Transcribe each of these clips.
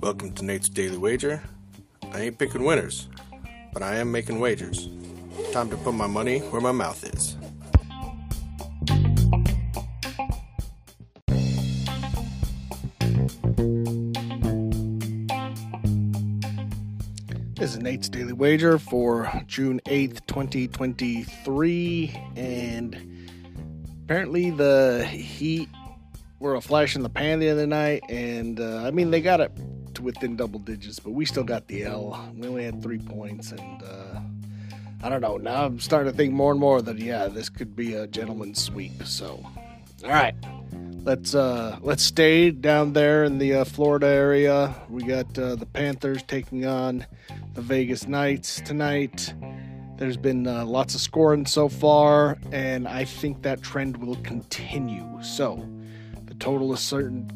Welcome to Nate's Daily Wager. I ain't picking winners, but I am making wagers. Time to put my money where my mouth is. This is Nate's Daily Wager for June 8th, 2023. And apparently, the Heat were a flash in the pan the other night. And uh, I mean, they got it to within double digits, but we still got the L. We only had three points. And uh, I don't know. Now I'm starting to think more and more that, yeah, this could be a gentleman's sweep. So, all right. Let's uh, let's stay down there in the uh, Florida area. We got uh, the Panthers taking on the Vegas Knights tonight. There's been uh, lots of scoring so far, and I think that trend will continue. So, the total is certain.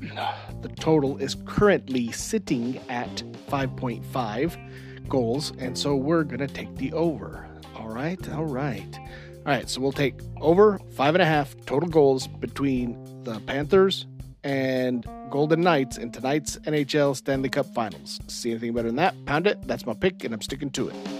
the total is currently sitting at 5.5 goals, and so we're gonna take the over. All right, all right. All right, so we'll take over five and a half total goals between the Panthers and Golden Knights in tonight's NHL Stanley Cup Finals. See anything better than that? Pound it. That's my pick, and I'm sticking to it.